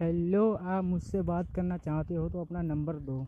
Hello आप मुझसे बात करना चाहते हो तो अपना नंबर दो।